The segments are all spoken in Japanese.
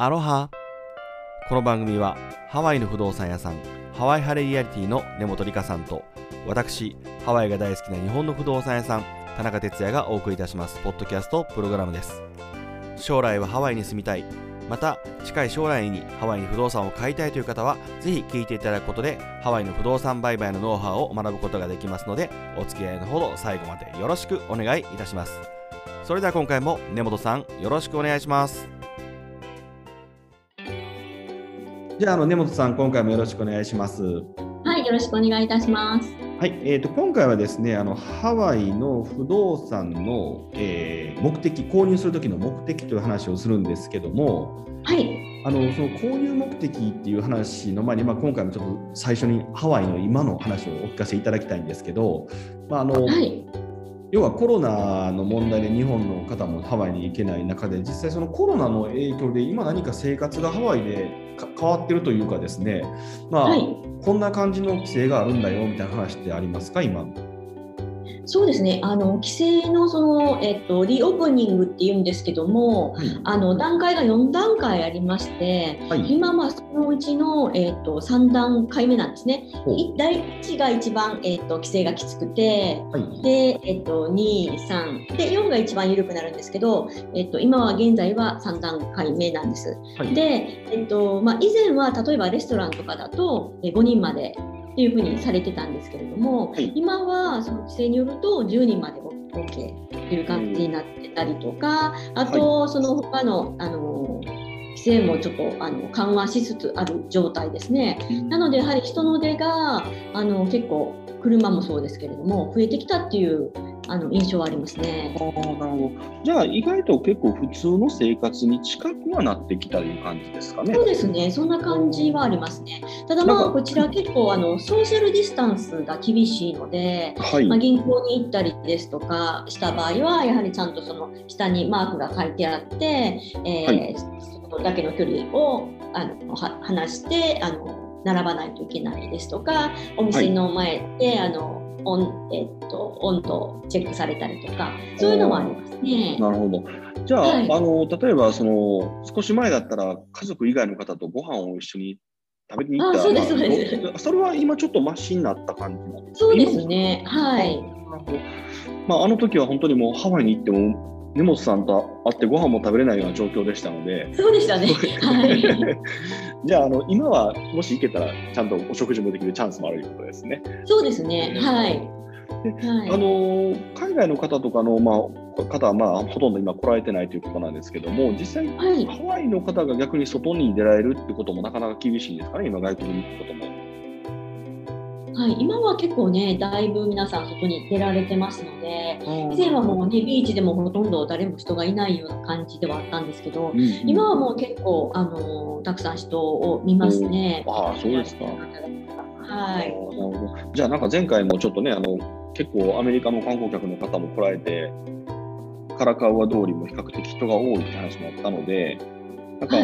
アロハ。この番組はハワイの不動産屋さんハワイハレリアリティの根本理香さんと私ハワイが大好きな日本の不動産屋さん田中哲也がお送りいたしますポッドキャストプログラムです。将来はハワイに住みたい。また近い将来にハワイに不動産を買いたいという方はぜひ聞いていただくことでハワイの不動産売買のノウハウを学ぶことができますのでお付き合いのほど最後までよろしくお願いいたします。それでは今回も根本さんよろしくお願いします。じゃああの根本さん今回もよろしくお願いします。はいよろしくお願いいたします。はい、えーと、今回はですねあのハワイの不動産の、えー、目的購入する時の目的という話をするんですけども、はい、あのその購入目的っていう話の前に、まあ、今回もちょっと最初にハワイの今の話をお聞かせいただきたいんですけど、まああの、はい要はコロナの問題で日本の方もハワイに行けない中で実際そのコロナの影響で今何か生活がハワイで変わってるというかですね。まあ、はい、こんな感じの規制があるんだよみたいな話ってありますか今？そうですね。あの規制のその、えっと、リオープニングっていうんですけども、はい、あの段階が4段階ありまして、はい、今はそのうちの、えっと、3段階目なんですね。第1が一番、えっと、規制がきつくて、はい、で、えっと、2、3で4が一番緩くなるんですけど、えっと、今は現在は3段階目なんです。で、えっとまあ、以前は例えばレストランとかだと5人までっていうふうにされてたんですけれども、はい、今はその規制によると10人まで OK っていう感じになってたりとか、あとその他のあの規制もちょっとあの緩和しつつある状態ですね。なのでやはり人の出があの結構車もそうですけれども増えてきたっていうあの印象はありますね。あなるほどじゃあ意外と結構普通の生活に近くはなってきたいう感じですかね。そうですねそんな感じはありますね。ただまあこちら結構あのソーシャルディスタンスが厳しいので、はい、まあ、銀行に行ったりですとかした場合はやはりちゃんとその下にマークが書いてあって、えー、はい、そだけの距離をあのは話してあの並ばないといけないですとかお店の前で、はい、あの温,、えっと、温度をチェックされたりとかそういうのもありますね。なるほど。じゃあはい、あの例えばその少し前だったら家族以外の方とご飯を一緒に食べに行ったそうですそうです。それは今ちょっとマシになった感じなんですかそうですね。はい。まあ、あの時は本当にもうハワイに行っても根本さんと会ってご飯も食べれないような状況でしたので。そうでしたね、はい、じゃああの今はもし行けたらちゃんとお食事もできるチャンスもあるということですね。そうですね、はい。で、はい、あの海外の方とかの、まあ、方は、まあ、ほとんど今来られてないということなんですけども実際、はい、ハワイの方が逆に外に出られるってこともなかなか厳しいんですかね今外国に行くことも。はい、今は結構ねだいぶ皆さん外に出られてますので以前はもうねビーチでもほとんど誰も人がいないような感じではあったんですけど、うんうん、今はもう結構あのたくさん人を見ますね。あそうですか。はい、じゃあなんか前回もちょっとねあの結構アメリカの観光客の方も来られてカラカウア通りも比較的人が多いって話もあったのでなんか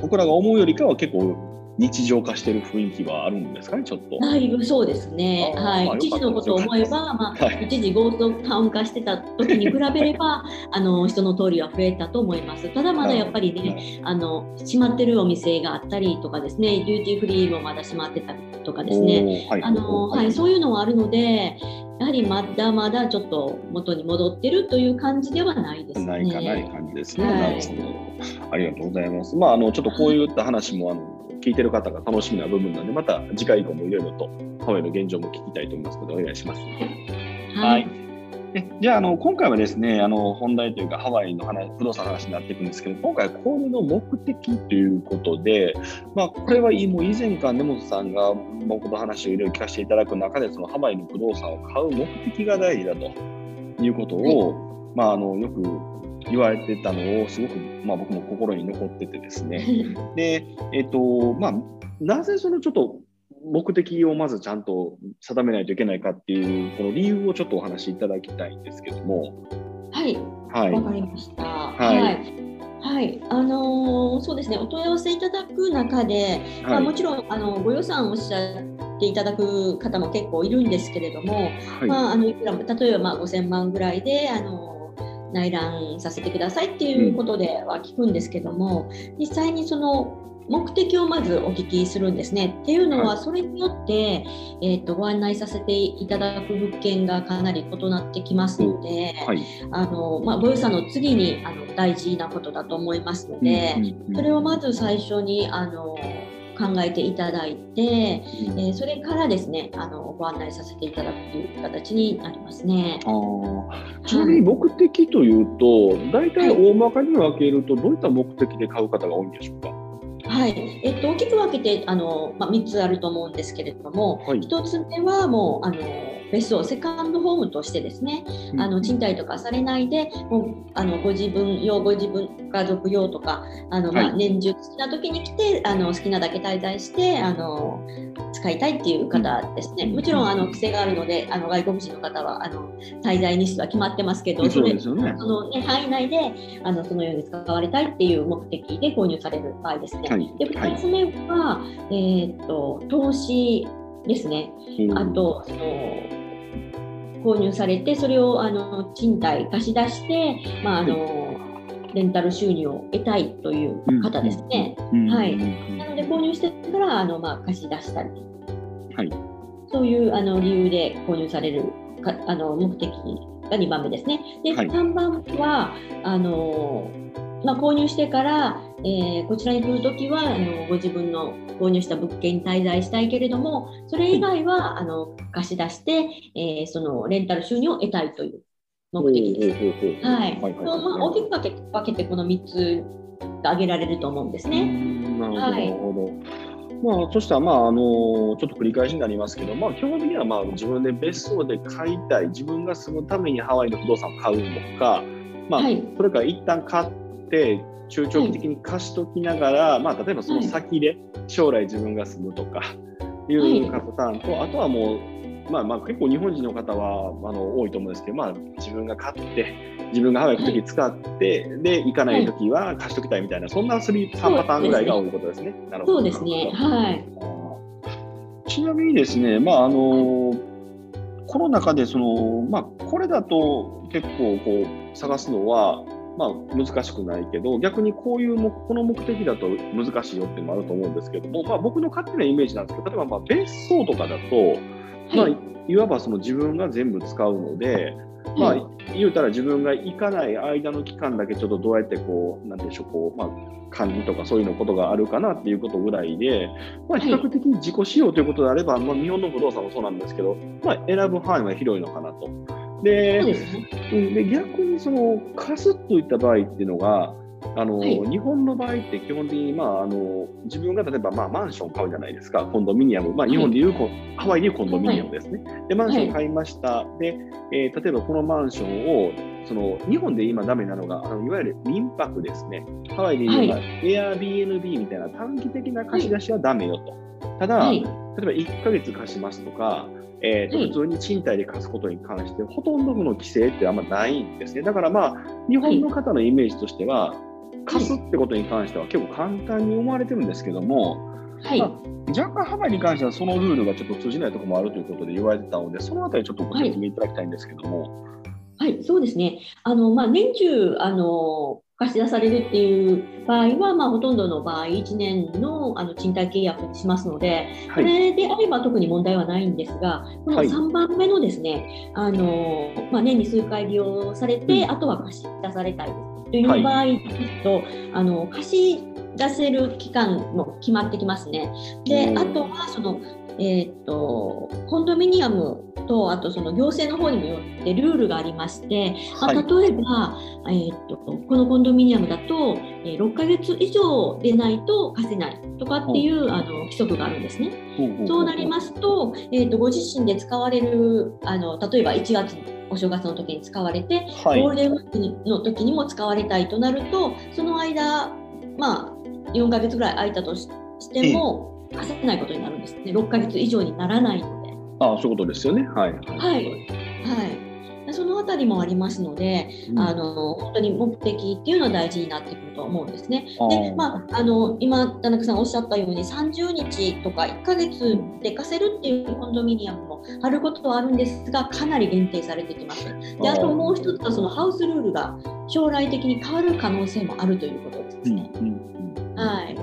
僕らが思うよりかは結構日常化してる雰囲気はあるんですかね、ちょっと。だいぶそうですね。はい。一時のことを思えば、まあ、はい、一時ゴーストタウン化してた時に比べれば、あの人の通りは増えたと思います。ただまだやっぱりね、あの閉まってるお店があったりとかですね、デューティーフリーもまだ閉まってたりとかですね、はい、あのはい、そういうのはあるので、やはりまだまだちょっと元に戻ってるという感じではないですね。ないかない感じですね。はい、なるほど。ありがとうございます。まああのちょっとこういった話もあの聞いてる方が楽しみな部分なんで、また次回以降もいろいろとハワイの現状も聞きたいと思いますので、お願いします。はい。でじゃああの、今回はですね、あの本題というか、ハワイの話不動産の話になっていくんですけど、今回は購入の目的ということで、まあ、これはもう以前から根本さんが僕の話をいろいろ聞かせていただく中で、そのハワイの不動産を買う目的が大事だということを、はい、まあ、あのよく言われてたのをすごく、まあ、僕も心に残っててですね。で、えっ、とまあ、なぜそのちょっと目的をまずちゃんと定めないといけないかっていうこの理由をちょっとお話しいただきたいんですけども。はい、はい、わかりました。はい、はい。はい、あのー、そうですね、お問い合わせいただく中で、はい、まあ、もちろんあのご予算をおっしゃっていただく方も結構いるんですけれども、はい、まあ、あのいくら例えばまあ5000万ぐらいで、あの内覧させてくださいっていうことでは聞くんですけども、実際にその目的をまずお聞きするんですね。っていうのは、それによって、えーと、ご案内させていただく物件がかなり異なってきますので、はい、あのまあ、ご予算の次にあの大事なことだと思いますので、それをまず最初にあの考えていただいて、えー、それからですねあのご案内させていただくという形になりますね。あちなみに目的というと、大体大まかに分けると、どういった目的で買う方が多いんでしょうか？はい、えっと、大きく分けてあの、まあ、3つあると思うんですけれども、はい、1つ目はもうあの別荘セカンドホームとしてですね、うん、あの賃貸とかされないでもうあのご自分用ご自分家族用とかあの、まあ、年中好きな時に来てあの好きなだけ滞在してあの使いたいっていう方ですね、もちろんあの規制があるのであの外国人の方はあの滞在日数は決まってますけどそれその、ね、範囲内であのそのように使われたいっていう目的で購入される場合ですね。はい、で2つ目は、えー、っと投資ですね。あとその購入されてそれをあの賃貸貸し出して、まああのレンタル収入を得たいという方ですね。はい、なので購入してからあの、まあ、貸し出したり、はい、そういうあの理由で購入されるかあの目的が2番目ですね。で、はい、3番はあのまあ、購入してから、えー、こちらに来るときはあのご自分の購入した物件に滞在したいけれどもそれ以外はあの貸し出して、えー、そのレンタル収入を得たいという目的です。大きく分け分けてこの3つが挙げられると思うんですね。なるほど。はいまあ、そしたら、まあ、あのちょっと繰り返しになりますけど、まあ、基本的には、まあ、自分で別荘で買いたい、自分が住むためにハワイの不動産を買うのか、まあ、はい、それから一旦買って、中長期的に貸しときながら、はい、まあ、例えばその先で将来自分が住むとかい。うパターンと、あとはもう、まあ、まあ結構日本人の方はあの多いと思うんですけど、まあ、自分が買って自分がハワイ行く時使って、はい、で行かない時は貸しときたいみたいな、そんな3パターンぐらいが多いことですね。なるほど。そうですね。はい。ちなみにですね、まああのコロナ禍でその、まあ、これだと結構こう探すのはまあ、難しくないけど逆にこういうこの目的だと難しいよっていうのもあると思うんですけども、まあ、僕の勝手なイメージなんですけど例えばまあ別荘とかだと、まあ、いわばその自分が全部使うので、まあ、言うたら自分が行かない間の期間だけちょっとどうやってこう、なんでしょう、こう、まあ、管理とかそういうのことがあるかなっていうことぐらいで、まあ、比較的自己使用ということであれば、まあ、日本の不動産もそうなんですけど、まあ、選ぶ範囲は広いのかなと。で、で逆にその貸すといった場合っていうのが、あの、はい、日本の場合って基本的に、まあ、あの自分が例えば、まあ、マンション買うじゃないですか、コンドミニアム、まあ、日本でいう、はい、ハワイでいうコンドミニアムですね。はい、で、マンション買いました。で、えー、例えばこのマンションを、その日本で今ダメなのが、あのいわゆる民泊ですね。ハワイで言えば、Airbnb みたいな短期的な貸し出しはダメよと。ただ、例えば1ヶ月貸しますとか、えーと、普通に賃貸で貸すことに関して、ほとんどの規制ってあんまないんですね。だからまあ、日本の方のイメージとしては、貸すってことに関しては結構簡単に思われてるんですけども、はい、まあ、若干ハワイに関してはそのルールがちょっと通じないところもあるということで言われてたので、そのあたりちょっとご説明いただきたいんですけども。はい、はい、そうですね。あのまあ、年中あの貸し出されるっていう場合は、まあ、ほとんどの場合、1年のあの賃貸契約にしますので、はい、これであれば特に問題はないんですが、この3番目のですね、はい、あのまあ、年に数回利用されて、うん、あとは貸し出されたいという場合ですと、はい、あの貸し出せる期間も決まってきますね。であとはそのえーと、コンドミニアムとあとその行政の方にもよってルールがありまして、まあ、例えば、えーと、このコンドミニアムだと、えー、6ヶ月以上でないと貸せないとかっていうあの規則があるんですね。そうなりますと,、えーと、ご自身で使われるあの例えば1月お正月の時に使われて、はい、ゴールデンウィークの時にも使われたいとなるとその間まあ4ヶ月ぐらい空いたとしても、貸せないことになるんですね6ヶ月以上にならないので。ああそういうことですよねはい。はい、はい、そのあたりもありますので、うん、あの本当に目的っていうのは大事になってくると思うんですね。で、まあ、あの今田中さんおっしゃったように30日とか1ヶ月で貸せるっていうコンドミニアムもあることはあるんですがかなり限定されてきます。であともう一つはそのハウスルールが将来的に変わる可能性もあるということですね。うんうん、はい。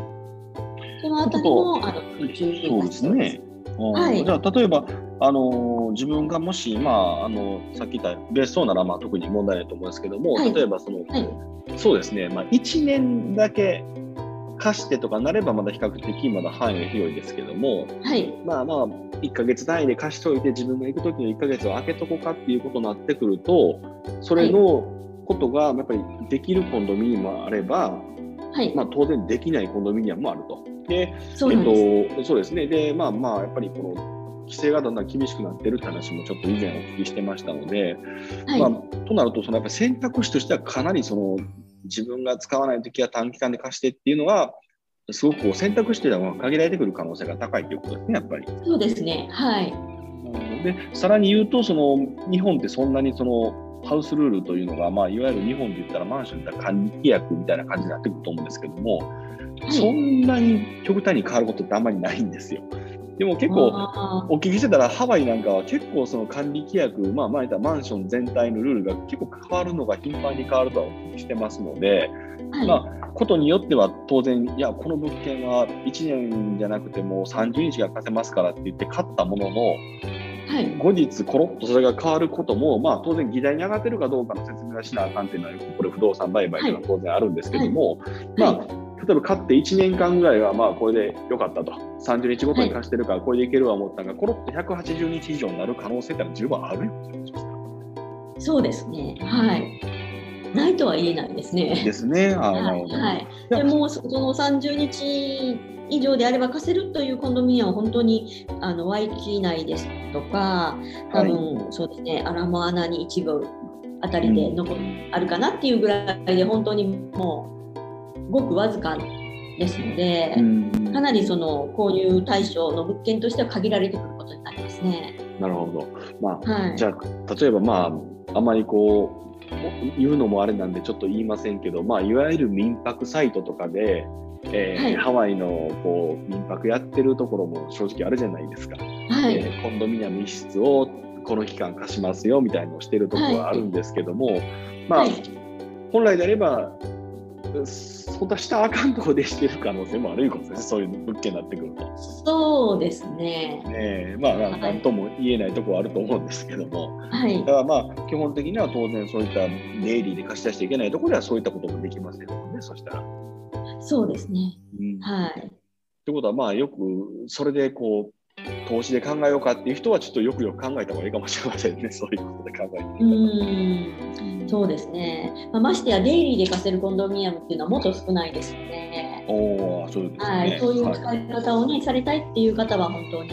そのあたりもあのそうですね。はい、じゃあ例えばあの自分がもし、まあ、あのさっき言った別荘ならまあ特に問題ないと思うんですけども、はい、例えばその、はい、そうですね、まあ、1年だけ貸してとかなればまだ比較的まだ範囲が広いですけども、はい、まあまあ1か月単位で貸しておいて自分が行く時の1か月を空けとこうかっていうことになってくるとそれのことがやっぱりできるコンドミニもあれば、はい。まあ、当然できないコンドミニアムもあると。でそうえっと、そうですね。でまあまあやっぱりこの規制がだんだん厳しくなってるって話もちょっと以前お聞きしてましたので、はい、まあ、となるとそのやっぱ選択肢としてはかなりその自分が使わないときは短期間で貸してっていうのはすごく選択肢というのは限られてくる可能性が高いということですねやっぱり。そうですね。はい。でさらに言うとその日本ってそんなにそのハウスルールというのが、まあ、いわゆる日本で言ったらマンションでったら管理規約みたいな感じになってくると思うんですけども、はい、そんなに極端に変わることってあんまりないんですよ。でも結構お聞きしてたらハワイなんかは結構その管理規約、まあ、前言ったマンション全体のルールが結構変わるのが頻繁に変わるとはお聞きしてますので、はい、まあ、ことによっては当然いやこの物件は1年じゃなくてもう30日が貸せますからって言って買ったものの、はい、後日コロッとそれが変わることも、まあ、当然議題に上がってるかどうかの説明はしなあかんっていうのはこれ不動産売買というのは当然あるんですけども、まあ例えば買って1年間ぐらいはまあこれで良かったと。30日ごとに貸してるからこれでいけるわ思ったが、はい、コロッと180日以上になる可能性ってのは十分ある。よそうですね。はい。ないとは言えないですね。ですね。あはい、はい、でもその30日以上であれば貸せるというコンドミニアムは本当にあのワイキ内ですとか多分、はい、そうですねアラモアナに一部あたりで残、うん、あるかなっていうぐらいで本当にもうごくわずかですので、かなりその購入対象の物件としては限られてくることになりますね。なるほど。まあ、はい、じゃあ例えばまああまりこう言うのもあれなんでちょっと言いませんけど、まあ、いわゆる民泊サイトとかで、えーはい、ハワイのこう民泊やってるところも正直あるじゃないですか。はい、えー、コンドミニアム一室をこの期間貸しますよみたいのをしてるところはあるんですけども、まあ、本来であればそんなしたあかんとこでしてる可能性もあるいうことですね、そういう物件になってくると。そうですね。ねまあ、なんとも言えないところはあると思うんですけども、はい、だからまあ、基本的には当然そういったデイリーで貸し出していけないところではそういったこともできませんもんね、そしたら。そうですね。うん、はい。ということは、まあ、よくそれでこう、投資で考えようかっていう人はちょっとよくよく考えた方がいいかもしれませんね、そういうことで考えてうんそうですね、まあ、ましてやデイリーで貸せるコンドミニアムっていうのはもっと少ないですので、おそうですね、はい、そういう使い方をね、はい、されたいっていう方は本当に、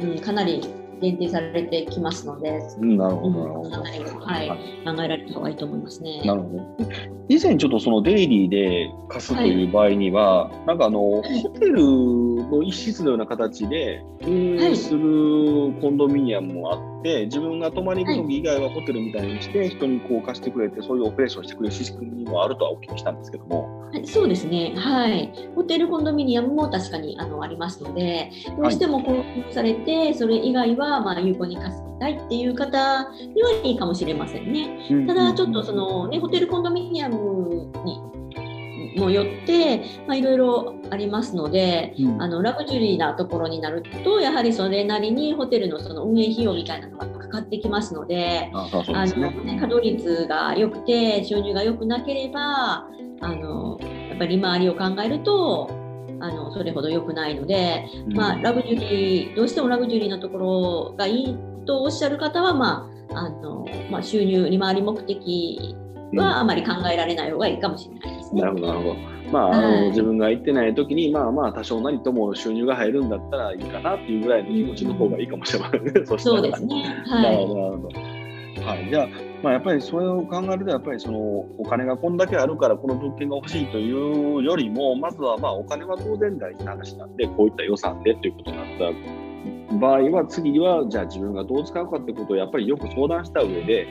うん、かなり限定されてきますので、うん、なるほど、なるほど。はい、考えられた方がいいと思いますね。なるほど。以前ちょっとそのデイリーで貸すという場合には、はい、なんかあの、ホテルの一室のような形で運営するコンドミニアムもあって、自分が泊まり行く時以外はホテルみたいにして、人にこう貸してくれて、そういうオペレーションしてくれる仕組みもあるとはお聞きしたんですけども。はい、そうですね、はい、ホテルコンドミニアムも確かにあのありますので、どうしても購入されて、はい、それ以外はまあ有効に貸したいっていう方にはいいかもしれませんね。ただ、ちょっとその、ね、ホテルコンドミニアムにもよっていろいろありますので、うん、あのラグジュリーなところになるとやはりそれなりにホテルのその運営費用みたいなのがかかってきますのであの、ね、稼働率が良くて収入が良くなければあのやっぱり利回りを考えるとあのそれほど良くないので、うん、まあ、ラグジュリーどうしてもラグジュリーなところがいいとおっしゃる方は、まああのまあ、収入利回り目的はあまり考えられない方がいいかもしれないですね。なるほどなるほどまあ、あの、はい、自分が行ってない時にまあまあ多少なりとも収入が入るんだったらいいかなっていうぐらいの気持ちの方がいいかもしれませんね。そそうですね。はい、なるほど。はい、じゃあまあ、やっぱりそれを考えると、やっぱりそのお金がこんだけあるからこの物件が欲しいというよりも、まずはまあお金は当然大事な話なんで、こういった予算でということになった場合は、次はじゃあ自分がどう使うかってことをやっぱりよく相談した上で、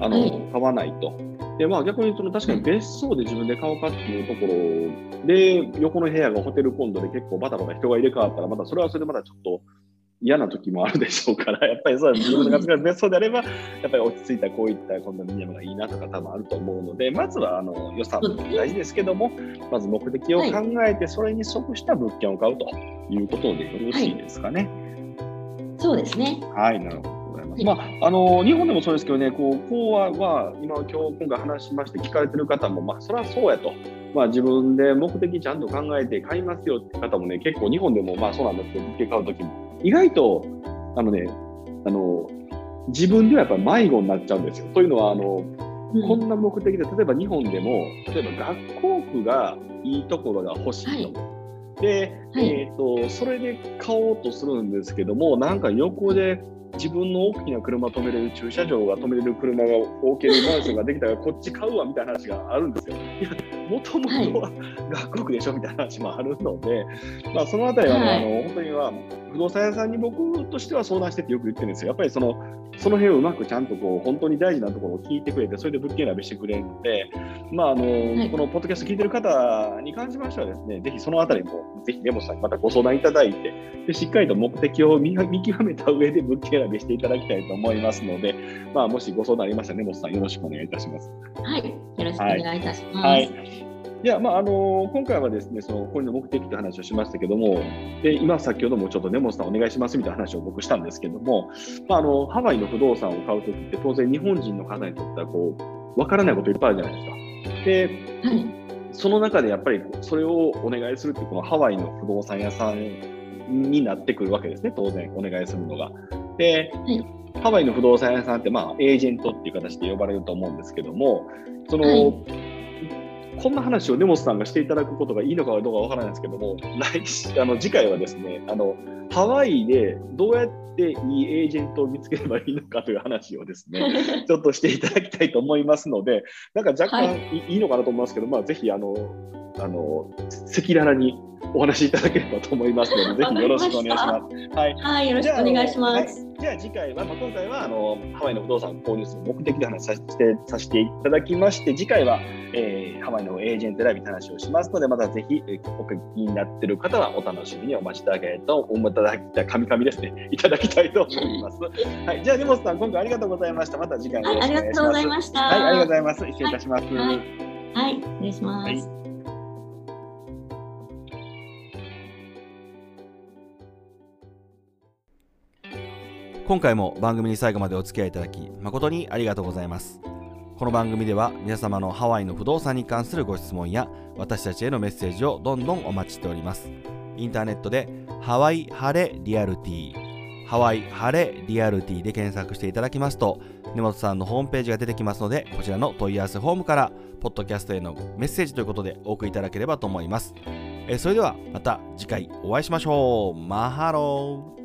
あの、はい、買わないと。でまあ、逆にその確かに別荘で自分で買おうかってでまあ、逆にその確かに別荘で自分で買おうかっていうところで横の部屋がホテルコンドで結構バタバタ人が入れ替わったらまたそれはそれでまたちょっと嫌な時もあるでしょうから、やっぱりそう自分が別荘であれば、やっぱり落ち着いたこういったコンドミニアムがいいなとか多分あると思うので、まずはあの予算も大事ですけども、まず目的を考えて、それに即した物件を買うということでよろしいですかね。はい、そうですね。はい、なるほど。まあ、あの日本でもそうですけどね、こう講話は今、今日今回話しまして、聞かれてる方も、まあ、それはそうやと、まあ、自分で目的ちゃんと考えて買いますよって方もね、結構日本でもまあそうなんですけど、物件買うときも、意外とあの、ね、あの自分ではやっぱり迷子になっちゃうんですよ。というのはあの、うん、こんな目的で、例えば日本でも、例えば学校区がいいところが欲しいと。はいで、はい、えーと、それで買おうとするんですけども、なんか横で自分の大きな車止めれる駐車場が止めれる車が置けるマンションができたらこっち買うわみたいな話があるんですよ。いやもともとは学区でしょみたいな話もあるので、まあ、そのあたりは、ね、はい、あの本当には不動産屋さんに僕としては相談してってよく言ってるんですよ。やっぱりそのその辺をうまくちゃんとこう本当に大事なところを聞いてくれて、それで物件選びしてくれるので、まああの、はい、このポッドキャスト聞いてる方に関しましてはですね、ぜひそのあたりも、ぜひ根本さんにまたご相談いただいて、でしっかりと目的を見極めた上で物件選びしていただきたいと思いますので、まあ、もしご相談ありましたら、根本さんよろしくお願いいたします。はい、よろしくお願いいたします。はい、はいでは、まああの今回はですね、そのこれの目的という話をしましたけども、で今、先ほどもちょっと根本さんお願いしますみたいな話を僕したんですけども、まあ、あのハワイの不動産を買うときって、当然日本人の方にとってはこう、わからないこといっぱいあるじゃないですか。で、はい、その中でやっぱりそれをお願いするって、このハワイの不動産屋さんになってくるわけですね、当然お願いするのが。で、はい。ハワイの不動産屋さんって、まあ、エージェントっていう形で呼ばれると思うんですけども、その、はい。こんな話を根本さんがしていただくことがいいのかどうかわからないんですけども、来あの次回はですねあの、ハワイでどうやっていいエージェントを見つければいいのかという話をですね、ちょっとしていただきたいと思いますので、なんか若干い。いのかなと思いますけど、まあ、ぜひあのあの赤裸々にお話しいただければと思いますので、ぜひよろしくお願いします。はい、はい、よろしくお願いします。じゃあ次回は、まあ、今回はあのハワイの不動産を購入する目的で話させてさせていただきまして、次回は、えー、ハワイのエージェント選びの話をしますので、またぜひ、えー、お聞きになっている方はお楽しみにお待ちいただけと思いただきたい、神々ですね、いただきたいと思います。はい、じゃあ、根本さん、今回ありがとうございました。また次回よろしくお願いします。はい、ありがとうございました。はい、ありがとうございます。失礼いたします。はい、はいはい、失礼します。はい今回も番組に最後までお付き合いいただき誠にありがとうございます。この番組では皆様のハワイの不動産に関するご質問や私たちへのメッセージをどんどんお待ちしております。インターネットでハワイハレリアルティハワイハレリアルティで検索していただきますと根本さんのホームページが出てきますのでこちらの問い合わせフォームからポッドキャストへのメッセージということでお送りいただければと思います。えそれではまた次回お会いしましょう。マハロー。